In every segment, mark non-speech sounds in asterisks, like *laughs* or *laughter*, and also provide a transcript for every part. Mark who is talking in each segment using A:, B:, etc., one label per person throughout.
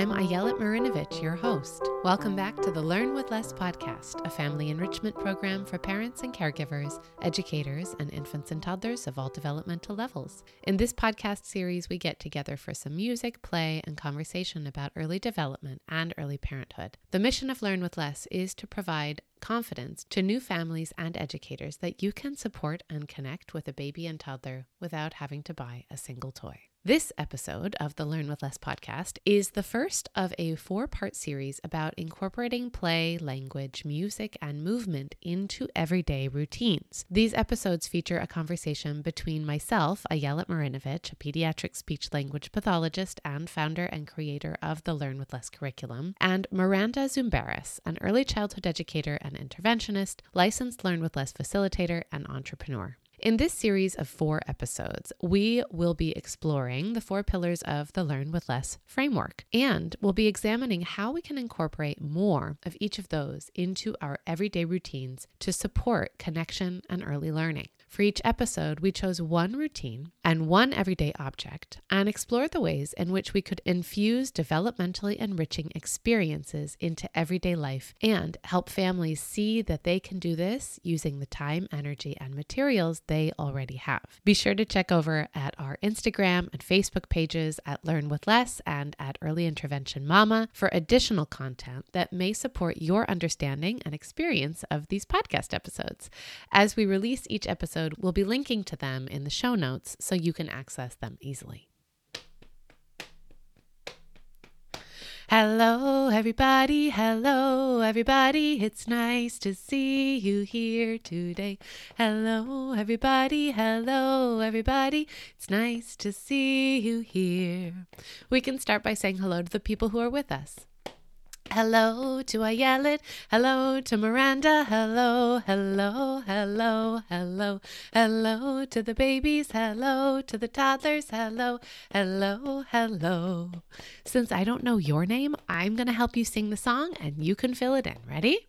A: I'm Ayelet Marinovich, your host. Welcome back to the Learn with Less podcast, a family enrichment program for parents and caregivers, educators, and infants and toddlers of all developmental levels. In this podcast series, we get together for some music, play, and conversation about early development and early parenthood. The mission of Learn with Less is to provide confidence to new families and educators that you can support and connect with a baby and toddler without having to buy a single toy. This episode of the Learn with Less podcast is the first of a four part series about incorporating play, language, music, and movement into everyday routines. These episodes feature a conversation between myself, Ayelet Marinovich, a pediatric speech language pathologist and founder and creator of the Learn with Less curriculum, and Miranda Zumbaris, an early childhood educator and interventionist, licensed Learn with Less facilitator, and entrepreneur. In this series of four episodes, we will be exploring the four pillars of the Learn with Less framework, and we'll be examining how we can incorporate more of each of those into our everyday routines to support connection and early learning. For each episode, we chose one routine and one everyday object and explored the ways in which we could infuse developmentally enriching experiences into everyday life and help families see that they can do this using the time, energy, and materials they already have. Be sure to check over at our Instagram and Facebook pages at Learn with Less and at Early Intervention Mama for additional content that may support your understanding and experience of these podcast episodes. As we release each episode, we'll be linking to them in the show notes so you can access them easily. Hello, everybody. Hello, everybody. It's nice to see you here today. Hello, everybody. Hello, everybody. It's nice to see you here. We can start by saying hello to the people who are with us. Hello to Ayelet. Hello to Miranda. Hello, hello, hello, hello, hello to the babies. Hello to the toddlers. Hello, hello, hello. Since I don't know your name, I'm going to help you sing the song and you can fill it in. Ready?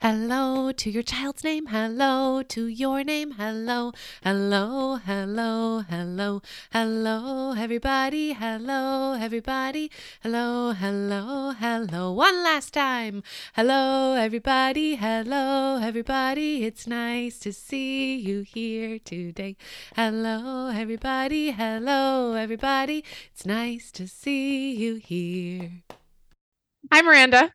A: Hello to your child's name. Hello to your name. Hello, hello, hello, hello, hello, everybody. Hello, everybody. Hello, hello, hello. One last time. Hello, everybody. Hello, everybody. It's nice to see you here today. Hello, everybody. Hello, everybody. It's nice to see you here. Hi, Miranda.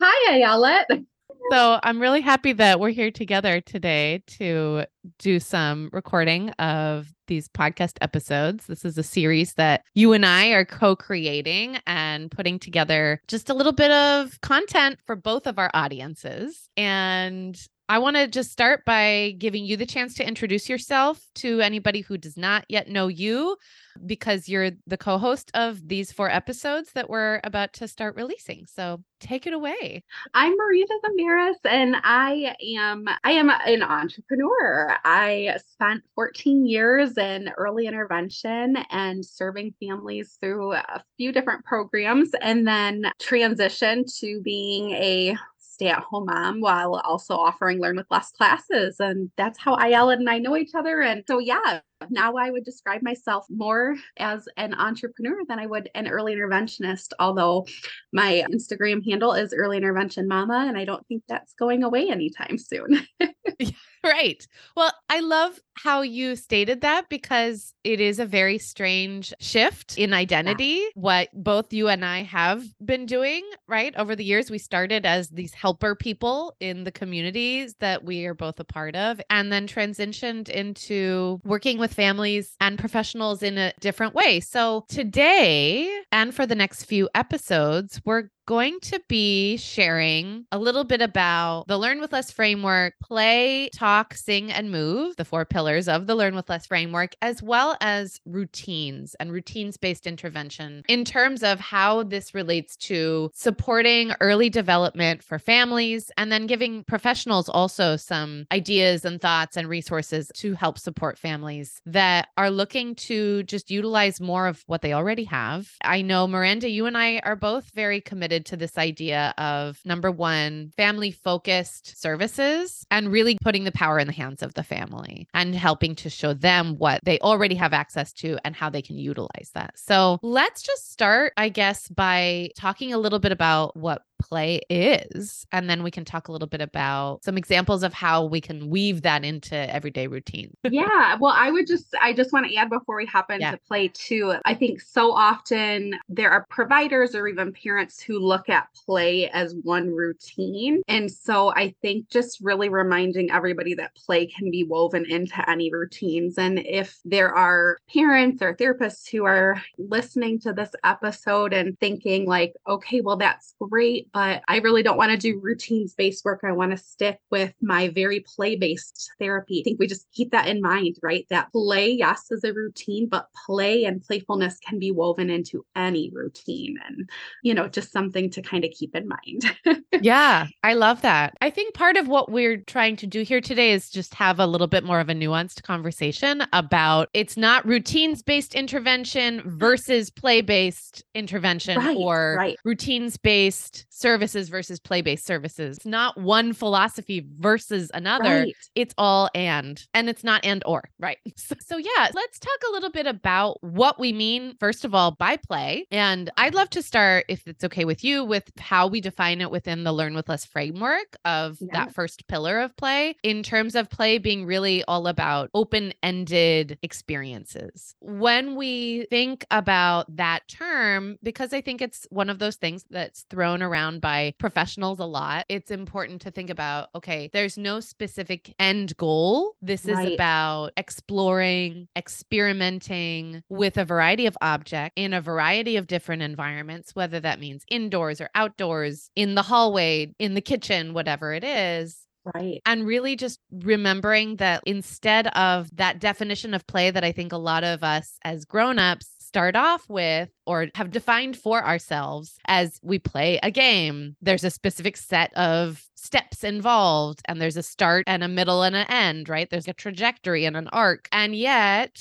B: Hi, Ayelet
A: so I'm really happy that we're here together today to do some recording of these podcast episodes. This is a series that you and I are co creating and putting together just a little bit of content for both of our audiences. And I want to just start by giving you the chance to introduce yourself to anybody who does not yet know you because you're the co-host of these four episodes that we're about to start releasing. So take it away.
B: I'm Miranda Zamiras and I am I am an entrepreneur. I spent 14 years in early intervention and serving families through a few different programs and then transitioned to being a stay at home mom while also offering learn with less classes. And that's how Ayelet and I know each other. And so, yeah, now I would describe myself more as an entrepreneur than I would an early interventionist, although my Instagram handle is early intervention mama. And I don't think that's going away anytime soon. *laughs*
A: right. Well, I love how you stated that because it is a very strange shift in identity. Yeah. What both you and I have been doing, right? Over the years, we started as these helper people in the communities that we are both a part of, and then transitioned into working with families and professionals in a different way. So today, and for the next few episodes, we're going to be sharing a little bit about the Learn with Less framework, play, talk, sing, and move, the four pillars of the Learn with Less framework, as well as routines and routines based intervention in terms of how this relates to supporting early development for families and then giving professionals also some ideas and thoughts and resources to help support families that are looking to just utilize more of what they already have. I know, Miranda, you and I are both very committed committed to this idea of number one, family focused services and really putting the power in the hands of the family and helping to show them what they already have access to and how they can utilize that. So let's just start, I guess, by talking a little bit about what play is. And then we can talk a little bit about some examples of how we can weave that into everyday routine.
B: yeah. Well, I would just, I just want to add before we hop into yeah. play too. I think so often there are providers or even parents who look at play as one routine. And so I think just really reminding everybody that play can be woven into any routines. And if there are parents or therapists who are listening to this episode and thinking, like, okay, well, that's great but I really don't want to do routines based work. I want to stick with my very play based therapy. I think we just keep that in mind, right? That play, yes, is a routine, but play and playfulness can be woven into any routine and, you know, just something to kind of keep in mind. *laughs*
A: yeah, I love that. I think part of what we're trying to do here today is just have a little bit more of a nuanced conversation about it's not routines based intervention versus play based intervention right, or right. routines based services versus play based services. It's not one philosophy versus another. Right. It's all and, and it's not and or, right? *laughs* So, so, yeah, let's talk a little bit about what we mean, first of all, by play. And I'd love to start, if it's okay with you, with how we define it within the Learn with Less framework of yeah. that first pillar of play, in terms of play being really all about open ended experiences. When we think about that term, because I think it's one of those things that's thrown around around by professionals a lot, it's important to think about okay, there's no specific end goal. This right. is about exploring, experimenting with a variety of objects in a variety of different environments, whether that means indoors or outdoors, in the hallway, in the kitchen, whatever it is.
B: Right.
A: And really just remembering that instead of that definition of play that I think a lot of us as grown-ups start off with or have defined for ourselves as we play a game. There's a specific set of steps involved, and there's a start and a middle and an end, right? There's a trajectory and an arc. And yet,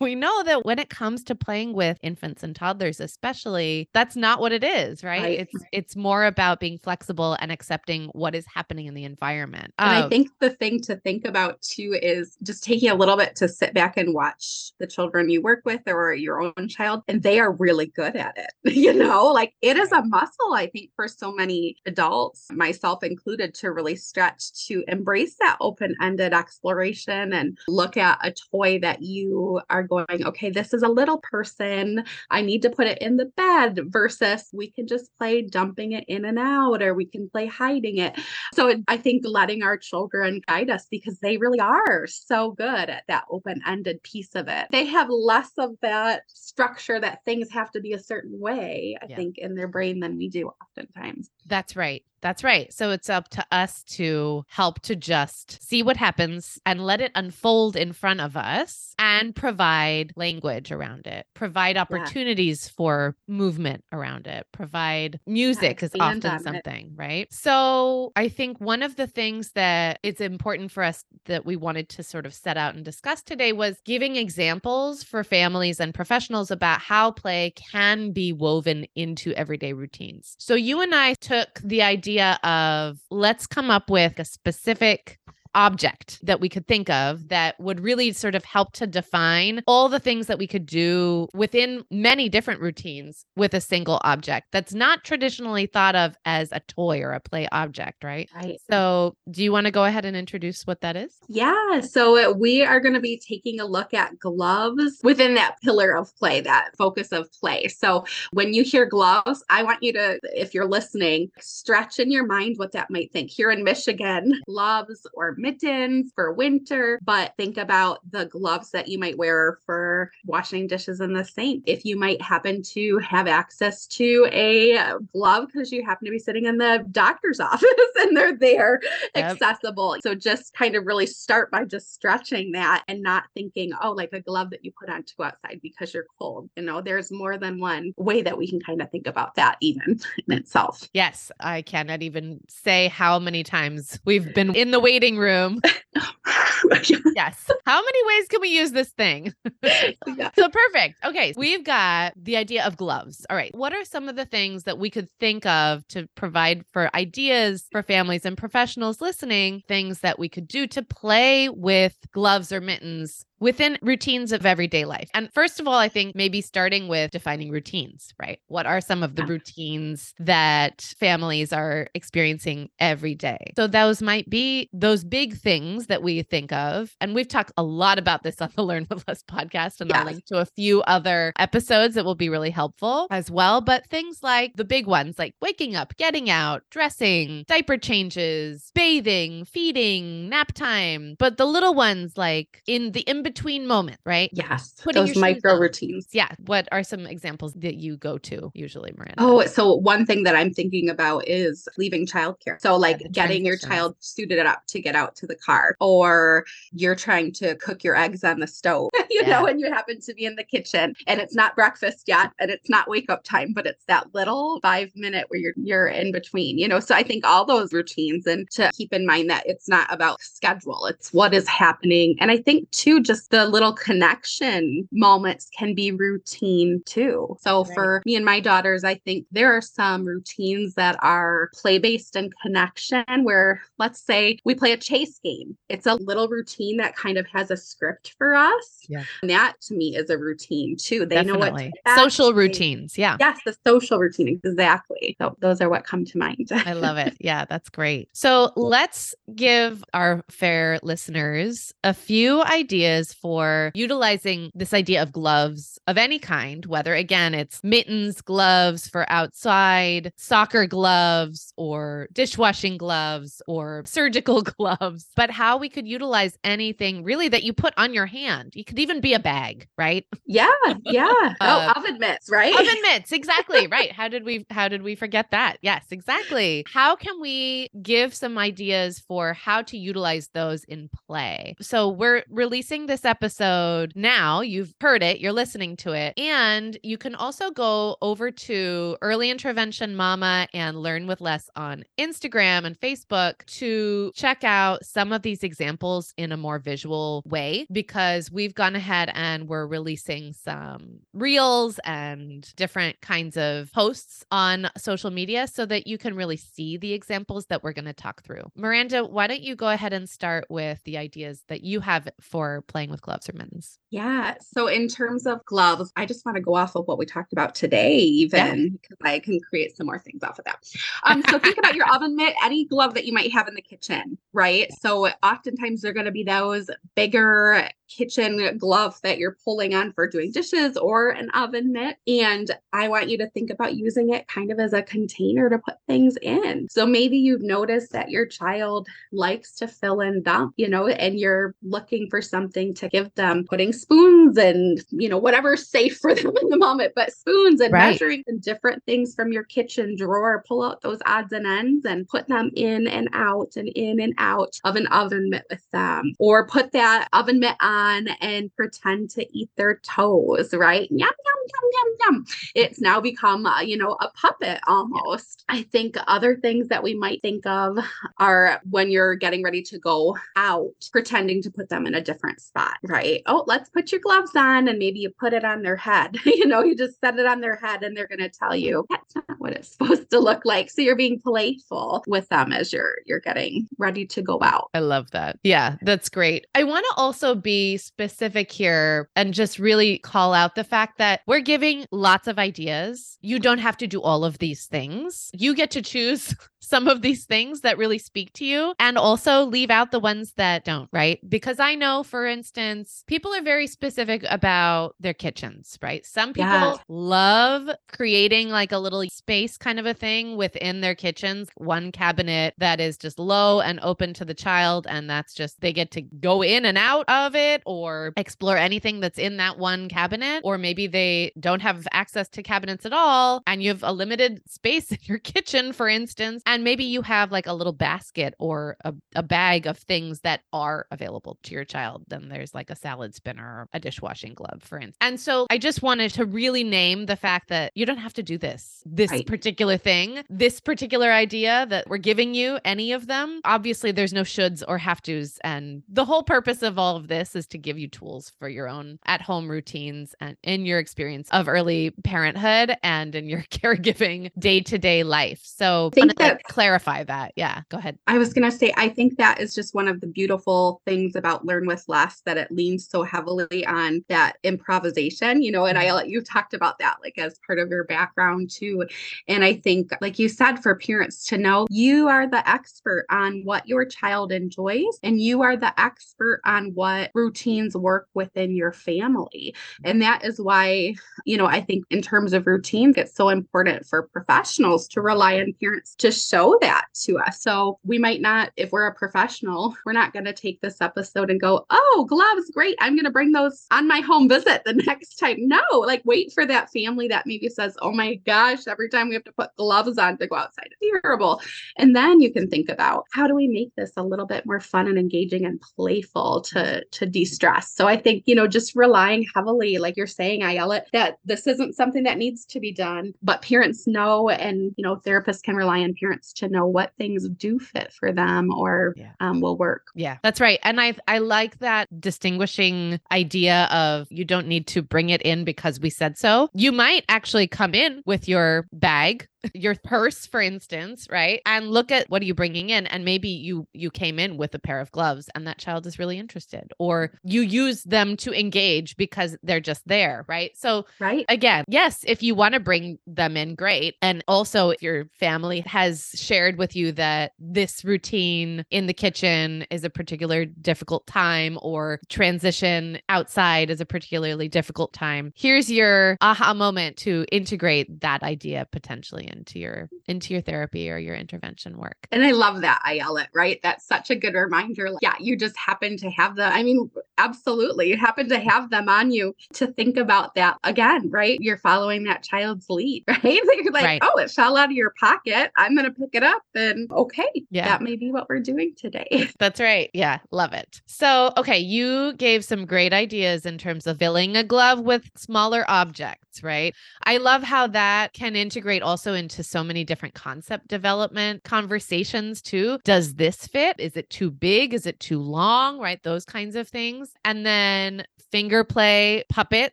A: we know that when it comes to playing with infants and toddlers especially that's not what it is right, right. it's it's more about being flexible and accepting what is happening in the environment.
B: And um, i think the thing to think about too is just taking a little bit to sit back and watch the children you work with or your own child and they are really good at it *laughs* you know? Like it is a muscle i think for so many adults myself included to really stretch to embrace that open-ended exploration and look at a toy that you are going, okay, this is a little person. I need to put it in the bed versus we can just play dumping it in and out or we can play hiding it. So I think letting our children guide us because they really are so good at that open ended piece of it. They have less of that structure that things have to be a certain way, I yeah. think, in their brain than we do oftentimes.
A: That's right. That's right. So it's up to us to help to just see what happens and let it unfold in front of us and provide language around it, provide opportunities yeah. for movement around it, provide music is often something, it. right? So I think one of the things that it's important for us that we wanted to sort of set out and discuss today was giving examples for families and professionals about how play can be woven into everyday routines. So you and I took the idea idea of let's come up with a specific object that we could think of that would really sort of help to define all the things that we could do within many different routines with a single object that's not traditionally thought of as a toy or a play object, right? Right. So, do you want to go ahead and introduce what that is?
B: Yeah. So, uh, we are going to be taking a look at gloves within that pillar of play, that focus of play. So, when you hear gloves, I want you to, if you're listening, stretch in your mind what that might think. Here in Michigan, gloves or mittens for winter, but think about the gloves that you might wear for washing dishes in the sink. If you might happen to have access to a glove because you happen to be sitting in the doctor's *laughs* office and they're there yep. accessible. So just kind of really start by just stretching that and not thinking, oh, like a glove that you put on to go outside because you're cold. You know, there's more than one way that we can kind of think about that even *laughs* in itself.
A: Yes, I cannot even say how many times we've been in the waiting room room *laughs* yes. How many ways can we use this thing? yeah. So perfect. Okay. We've got the idea of gloves. All right. What are some of the things that we could think of to provide for ideas for families and professionals listening, things that we could do to play with gloves or mittens within routines of everyday life. And first of all, I think maybe starting with defining routines, right? What are some of the routines that families are experiencing every day? So those might be those big things that we think of. And we've talked a lot about this on the *laughs* Learn with Less podcast, and. I'll link to a few other episodes that will be really helpful as well. But things like the big ones, like waking up, getting out, dressing, diaper changes, bathing, feeding, nap time. But the little ones, like in the in between moment, right?
B: Yes. Putting those micro routines.
A: Yeah. What are some examples that you go to usually, Miranda?
B: Oh, so one thing that I'm thinking about is leaving childcare. So, like yeah, getting your child suited up to get out to the car, or you're trying to cook your eggs on the stove, *laughs* you yeah. know, and you happen to be in the kitchen and it's not breakfast yet and it's not wake up time, but it's that little five minute where you're you're in between, you know. So I think all those routines and to keep in mind that it's not about schedule, it's what is happening. And I think too, just just the little connection moments can be routine too. So right. for me and my daughters, I think there are some routines that are play based and connection where let's say we play a chase game. It's a little routine that kind of has a script for us. Yeah. And that to me is a routine too. They Definitely.
A: know what social routines. Yeah.
B: Yes, the social routine. Exactly. So those are what come to mind. *laughs*
A: I love it. Yeah, that's great. So let's give our fair listeners a few ideas for utilizing this idea of gloves of any kind, whether again it's mittens, gloves for outside, soccer gloves, or dishwashing gloves, or *laughs* surgical gloves, but how we could utilize anything really that you put on your hand. You could even be a bag, right?
B: Yeah, yeah. *laughs* uh, oh, oven mitts, right?
A: Oven mitts, exactly. *laughs* right. How did we how did we forget that? Yes, exactly. How can we give some ideas for how to utilize those in play? So we're releasing this this episode now. You've heard it, you're listening to it. And you can also go over to Early Intervention Mama and Learn with Less on Instagram and Facebook to check out some of these examples in a more visual way because we've gone ahead and we're releasing some reels and different kinds of posts on social media so that you can really see the examples that we're going to talk through. Miranda, why don't you go ahead and start with the ideas that you have for playing playing with gloves or mittens?
B: Yeah. So, in terms of gloves, I just want to go off of what we talked about today, even because yeah. I can create some more things off of that. Um, so, think about your *laughs* oven mitt, any glove that you might have in the kitchen, right? So, oftentimes they're going to be those bigger kitchen glove that you're pulling on for doing dishes or an oven mitt. And I want you to think about using it kind of as a container to put things in. So maybe you've noticed that your child likes to fill and dump, you know, and you're looking for something to give them, putting spoons and, you know, whatever's safe for them in the moment, but spoons and right. measuring and different things from your kitchen drawer, pull out those odds and ends and put them in and out and in and out of an oven mitt with them. Or put that oven mitt on on and pretend to eat their toes, right? Yum, yum, yum, yum, yum. It's now become, uh, you know, a puppet almost. I think other things that we might think of are when you're getting ready to go out, pretending to put them in a different spot, right? Oh, let's put your gloves on and maybe you put it on their head. *laughs* you know, you just set it on their head and they're going to tell you that's not what it's *laughs* supposed to look like. So you're being playful with them as you're you're getting ready to go out.
A: I love that. Yeah, that's great. I want to also specific here and just really call out the fact that we're giving lots of ideas. You don't have to do all of these things. You get to choose *laughs* some of these things that really speak to you and also leave out the ones that don't, right? Because I know, for instance, people are very specific about their kitchens, right? Some people yes. love creating like a little space kind of a thing within their kitchens, one cabinet that is just low and open to the child. And that's just, they get to go in and out of it or explore anything that's in that one cabinet. Or maybe they don't have access to cabinets at all and you have a limited space *laughs* in your kitchen, for instance. And And maybe you have like a little basket or a, a bag of things that are available to your child. Then there's like a salad spinner or a dishwashing glove, for instance. And so I just wanted to really name the fact that you don't have to do this, this
B: Right.
A: particular thing, this particular idea that we're giving you, any of them. Obviously, there's no shoulds or have tos. And the whole purpose of all of this is to give you tools for your own at home routines and in your experience of early parenthood and in your *laughs* caregiving day to day life. So,
B: think that-
A: clarify that. Yeah, go ahead.
B: I was going to say, I think that is just one of the beautiful things about Learn with Less that it leans so heavily on that improvisation, you know, and I mm-hmm. you talked about that like as part of your background too. And I think, like you said, for parents to know you are the expert on what your child enjoys and you are the expert on what routines work within your family. Mm-hmm. And that is why, you know, I think in terms of routines, it's so important for professionals to rely on parents to show that to us. So we might not, if we're a professional, *laughs* we're not going to take this episode and go, oh, gloves, great. I'm going to bring those on my home visit the *laughs* next time. No, like wait for that family that maybe says, oh my gosh, every time we have to put gloves on to go outside, it's terrible. And then you can think about how do we make this a little bit more fun and engaging and playful to to de-stress. So I think, you know, just relying heavily, like you're saying, Ayelet, that this isn't something that needs to be done, but parents know and you know, therapists can rely on parents to know what things do fit for them or
A: Yeah.
B: um, will work.
A: Yeah, that's right. And I I like that distinguishing idea of you don't need to bring it in because we said so. You might actually come in with your bag, your purse for instance, right? And look at what are you bringing in and maybe you you came in with a pair of gloves and that child is really interested or you use them to engage because they're just there, right? So
B: Right.
A: again, yes, if you want to bring them in, great. And also, if your family has shared with you that this routine in the kitchen is a particular difficult time or transition outside is a particularly difficult time, here's your aha moment to integrate that idea potentially into your into your therapy or your intervention work.
B: And I love that Ayelet, right? That's such a good reminder. Like, yeah, you just happen to have the, I mean, absolutely. You happen to have them on you to think about that again, right? You're following that child's lead, *laughs* right? You're like,
A: Right.
B: oh, it fell out of your pocket. I'm going to pick it up. And okay,
A: Yeah.
B: that may be what we're doing today. *laughs*
A: That's right. Yeah, love it. So, okay, you gave some great ideas in terms of filling a glove with smaller objects, right? I love how that can integrate also into so many different concept development conversations too. Does this fit? Is it too big? Is it too long? Right? Those kinds of things. And then finger play, puppet.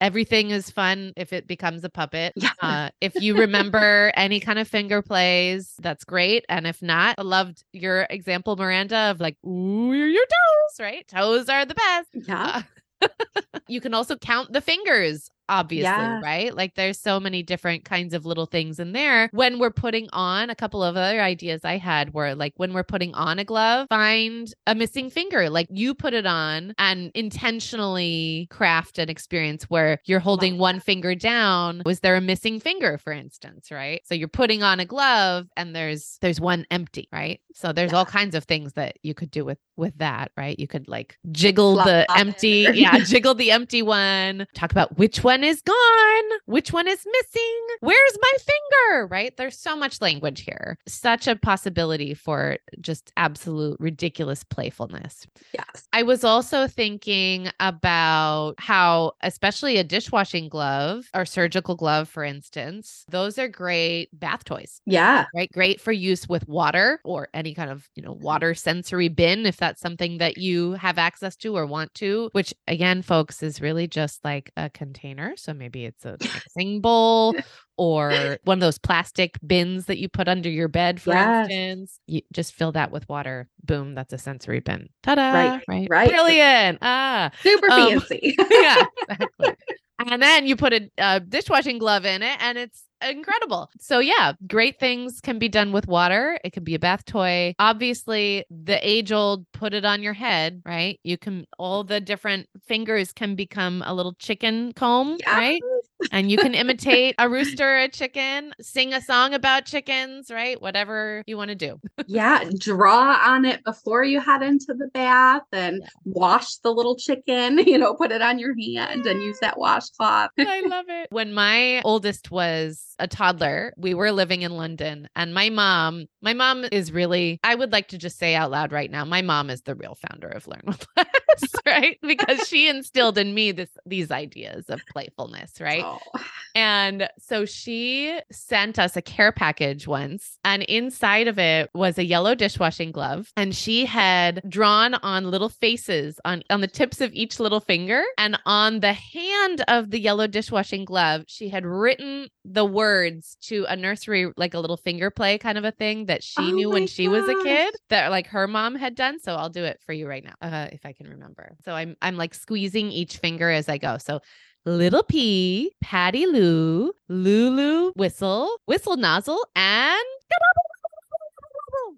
A: Everything is fun if it becomes a puppet.
B: Yeah.
A: Uh, if *laughs* you remember any kind of finger plays, that's great. And if not, I loved your example, Miranda, of like, ooh, your your toes, right? Toes are the best.
B: yeah. *laughs*
A: You can also count the fingers, obviously,
B: Yeah.
A: right? Like there's so many different kinds of little things in there. When we're putting on a couple of other ideas I had were like when we're putting on a glove, find a missing finger. Like you put it on and intentionally craft an experience where you're holding
B: Love
A: one finger down. Was there a missing finger, for instance, right? So you're putting on a glove and there's there's one empty, right? So there's all kinds of things that you could do with with that, right? You could like jiggle the
B: Flop it
A: empty, yeah, *laughs* jiggle the empty one. Talk about which one is gone, which one is missing, where's my finger, right? There's so much language here. Such a possibility for just absolute ridiculous playfulness.
B: Yes.
A: I was also thinking about how, especially a dishwashing glove or surgical glove, for instance, those are great bath toys
B: Yeah.
A: right? Great for use with water or any kind of, you know, water sensory bin if that's something that you have access to or want to, which again, folks, is really just like a container. So maybe it's a mixing bowl *laughs* or one of those plastic bins that you put under your bed, for
B: Yes.
A: instance. You just fill that with water. Boom, that's a sensory bin. Ta-da.
B: Right,
A: Right.
B: right.
A: Brilliant. Ah
B: Super
A: Um,
B: fancy. *laughs*
A: yeah, *laughs* exactly. and then you put a, a dishwashing glove in it, and it's incredible. So yeah, great things can be done with water. It could be a bath toy. Obviously, the age old put it on your head, right? You can all the different fingers can become a little chicken comb, right? And you can imitate a rooster a chicken, sing a song about chickens, right? Whatever you want to do. *laughs*
B: yeah, draw on it before you head into the bath and yeah. wash the little chicken, *laughs* you know, put it on your hand and use that washcloth. *laughs*
A: I love it. When my oldest was a toddler, we were living in London and my mom, my mom is really, I would like to just say out loud right now, my mom is the real founder of Learn with Less, *laughs* right? Because she instilled in me this these ideas of playfulness, right? Oh. And so she sent us a care package once, and inside of it was a yellow dishwashing glove. And she had drawn on little faces on, on the tips of each little finger. And on the hand of the yellow dishwashing glove, she had written the words to a nursery, like a little finger play kind of a thing that she oh knew when she was a kid that like her mom had done. So I'll do it for you right now, uh, if I can remember. So I'm I'm like squeezing each finger as I go. So Little P, Patty Lou, Lulu, Whistle, Whistle Nozzle, and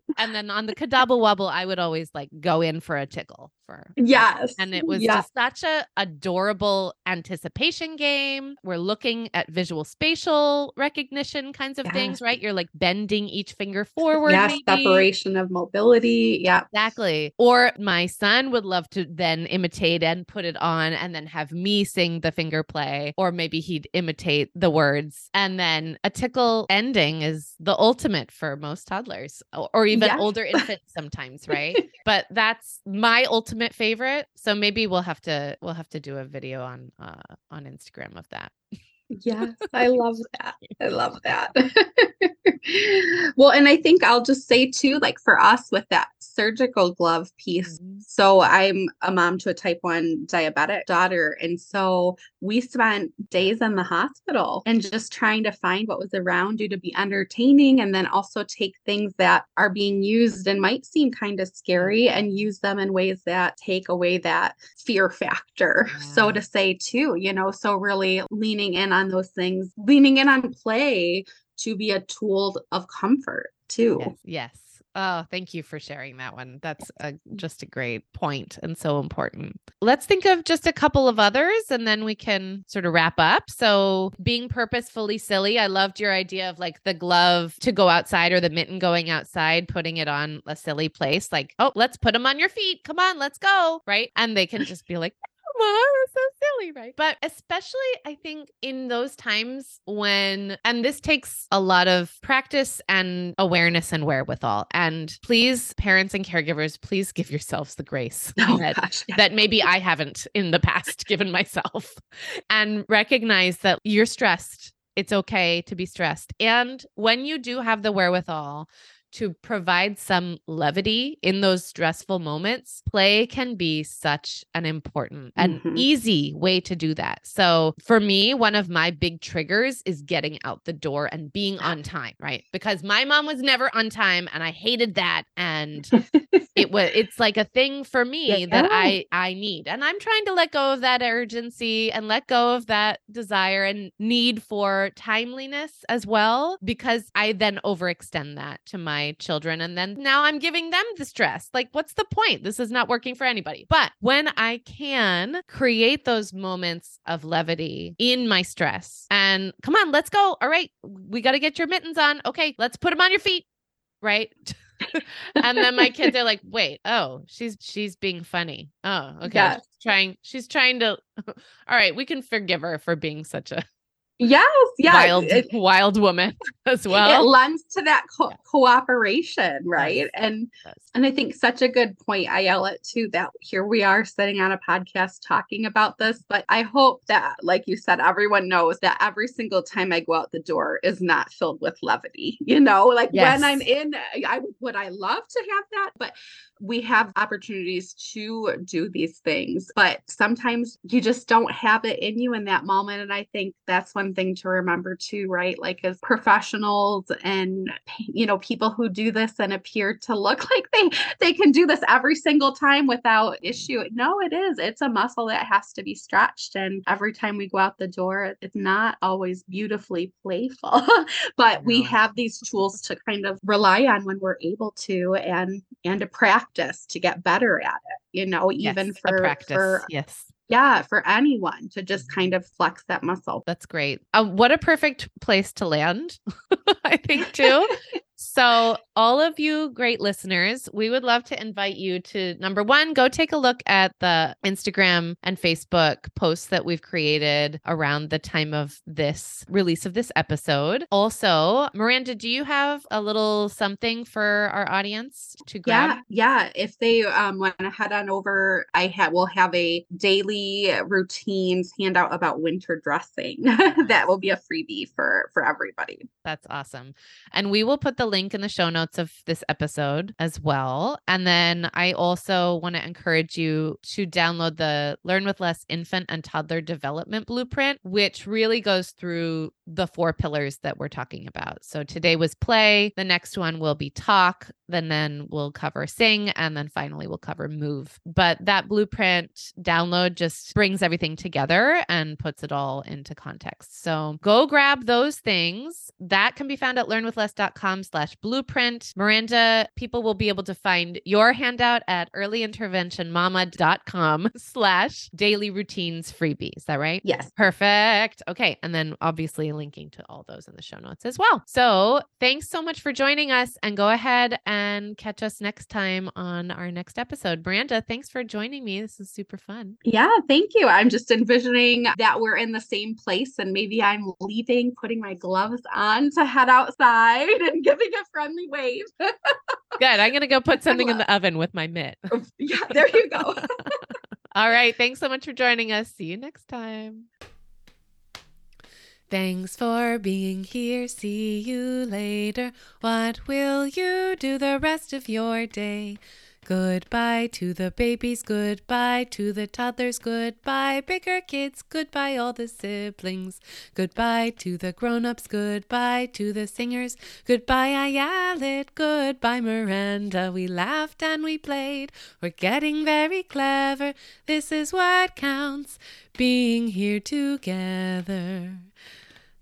A: *laughs* and then on the kadabble wobble, I would always like go in for a tickle for
B: yes,
A: and it was yes. just such a adorable anticipation game. We're looking at visual spatial recognition kinds of yes. things, right? You're like bending each finger forward.
B: Yes, maybe. separation of mobility. Yeah,
A: exactly. Or my son would love to then imitate and put it on, and then have me sing the finger play, or maybe he'd imitate the words, and then a tickle ending is the ultimate for most toddlers, or even yes. older infants sometimes, right? *laughs* but that's my ultimate favorite. So maybe we'll have to we'll have to do a video on uh on Instagram of that.
B: Yes, *laughs* I love that. I love that. *laughs* well, and I think I'll just say too, like for us with that surgical glove piece. Mm-hmm. So I'm a mom to a type 1 diabetic daughter. And so we spent days in the hospital and just trying to find what was around you to be entertaining and then also take things that are being used and might seem kind of scary and use them in ways that take away that fear factor, yeah. so to say, too, you know. So really leaning in on those things, leaning in on play to be a tool of comfort too.
A: Yes. yes. Oh, thank you for sharing that one. That's a, mm. just a great point and so important. Let's think of just a couple of others and then we can sort of wrap up. So, being purposefully silly. I loved your idea of like the glove to go outside or the mitten going outside, putting it on a silly place. Like, oh, let's put them on your feet. Come on, let's go. Right. And they can just be like, *laughs* so silly, right? But especially, I think in those times when, and this takes a lot of practice and awareness and wherewithal. And please, parents and caregivers, please give yourselves the grace *laughs* oh, that, gosh, yeah. that maybe I haven't in the past *laughs* given myself and recognize that you're stressed. It's okay to be stressed. And when you do have the wherewithal, to provide some levity in those stressful moments, play can be such an important and mm-hmm. easy way to do that. So, for me, one of my big triggers is getting out the door and being on time, right? Because my mom was never on time and I hated that and it was *laughs* it's like a thing for me yeah. that I I need. And I'm trying to let go of that urgency and let go of that desire and need for timeliness as well because I then overextend that to my my children. And then now I'm giving them the stress. Like, what's the point? This is not working for anybody. But when I can create those moments of levity in my stress and come on, let's go. All right, we got to get your mittens on. Okay, let's put them on your feet. Right. *laughs* and then my kids are like, wait, oh, she's she's being funny. Oh, okay. Yeah. She's trying, she's trying to *laughs* all right, we can forgive her for being such a
B: Yes, yeah.
A: Wild, it, wild woman *laughs* as well.
B: It lends to that co- yeah. cooperation, right? And and I think such a good point, Ayelet, too, that here we are sitting on a podcast talking about this. But I hope that, like you said, everyone knows that every single time I go out the door is not filled with levity. You know, like yes. when I'm in, I would I love to have that, but we have opportunities to do these things, but sometimes you just don't have it in you in that moment. And I think that's one thing to remember too, right? Like as professionals and you know, people who do this and appear to look *laughs* like they they can do this every single time without issue. No, it is. It's a muscle that has to be stretched. And every time we go out the door, it's not always beautifully playful, *laughs* but we have these tools to kind of rely on when we're able to and and to practice practice to get better at it you know even
A: yes,
B: for
A: practice
B: for
A: yes
B: yeah, for anyone to just kind of flex that muscle.
A: That's great. Uh, what a perfect place to land, *laughs* I think, too. *laughs* So, all of you great listeners, we would love to invite you to number one, go take a look at the Instagram and Facebook posts that we've created around the time of this release of this episode. Also, Miranda, do you have a little something for our audience to grab?
B: Yeah, yeah. If they um, want to head on over, I ha- will have a daily routines handout about winter dressing. *laughs* that will be a freebie for for everybody.
A: That's awesome. And we will put the link in the show notes of this episode as well. And then I also want to encourage you to download the Learn with Less Infant and Toddler Development Blueprint, which really goes through the four pillars that we're talking about. So today was play, the next one will be talk, then then we'll cover sing, and then finally we'll cover move. But that blueprint download just brings everything together and puts it all into context. So go grab those things. That can be found at learnwithless.com slash blueprint. Miranda, people will be able to find your handout at earlyinterventionmama.com *laughs* slash daily routines freebie. Is that right?
B: Yes.
A: Perfect. Okay. And then obviously linking to all those in the show notes as well. So thanks so much for joining us and go ahead and catch us next time on our next episode. Miranda, thanks for joining me. This is super fun.
B: Yeah, thank you. I'm just envisioning that we're in the same place and maybe I'm leaving, putting my gloves on to head outside and giving a friendly wave. *laughs*
A: Good. I'm going to go put something in the oven with my mitt. *laughs*
B: yeah, there you go. *laughs*
A: All right. Thanks so much for joining us. See you next time. Thanks for being here. See you later. What will you do the rest of your day? Goodbye to the babies, goodbye to the toddlers, goodbye bigger kids, goodbye all the siblings, goodbye to the grown-ups, goodbye to the singers, goodbye Ayelet, goodbye Miranda. We laughed and we played, we're getting very clever. This is what counts, being here together.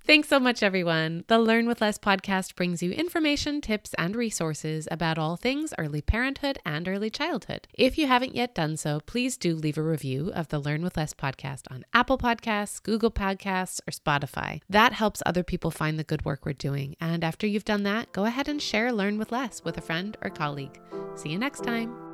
A: Thanks so much, everyone. The Learn with Less podcast brings you information, tips, and resources about all things early parenthood and early childhood. If you haven't yet done so, please do leave a review of the Learn with Less podcast on Apple Podcasts, Google Podcasts, or Spotify. That helps other people find the good work we're doing. And after you've done that, go ahead and share Learn with Less with a friend or colleague. See you next time.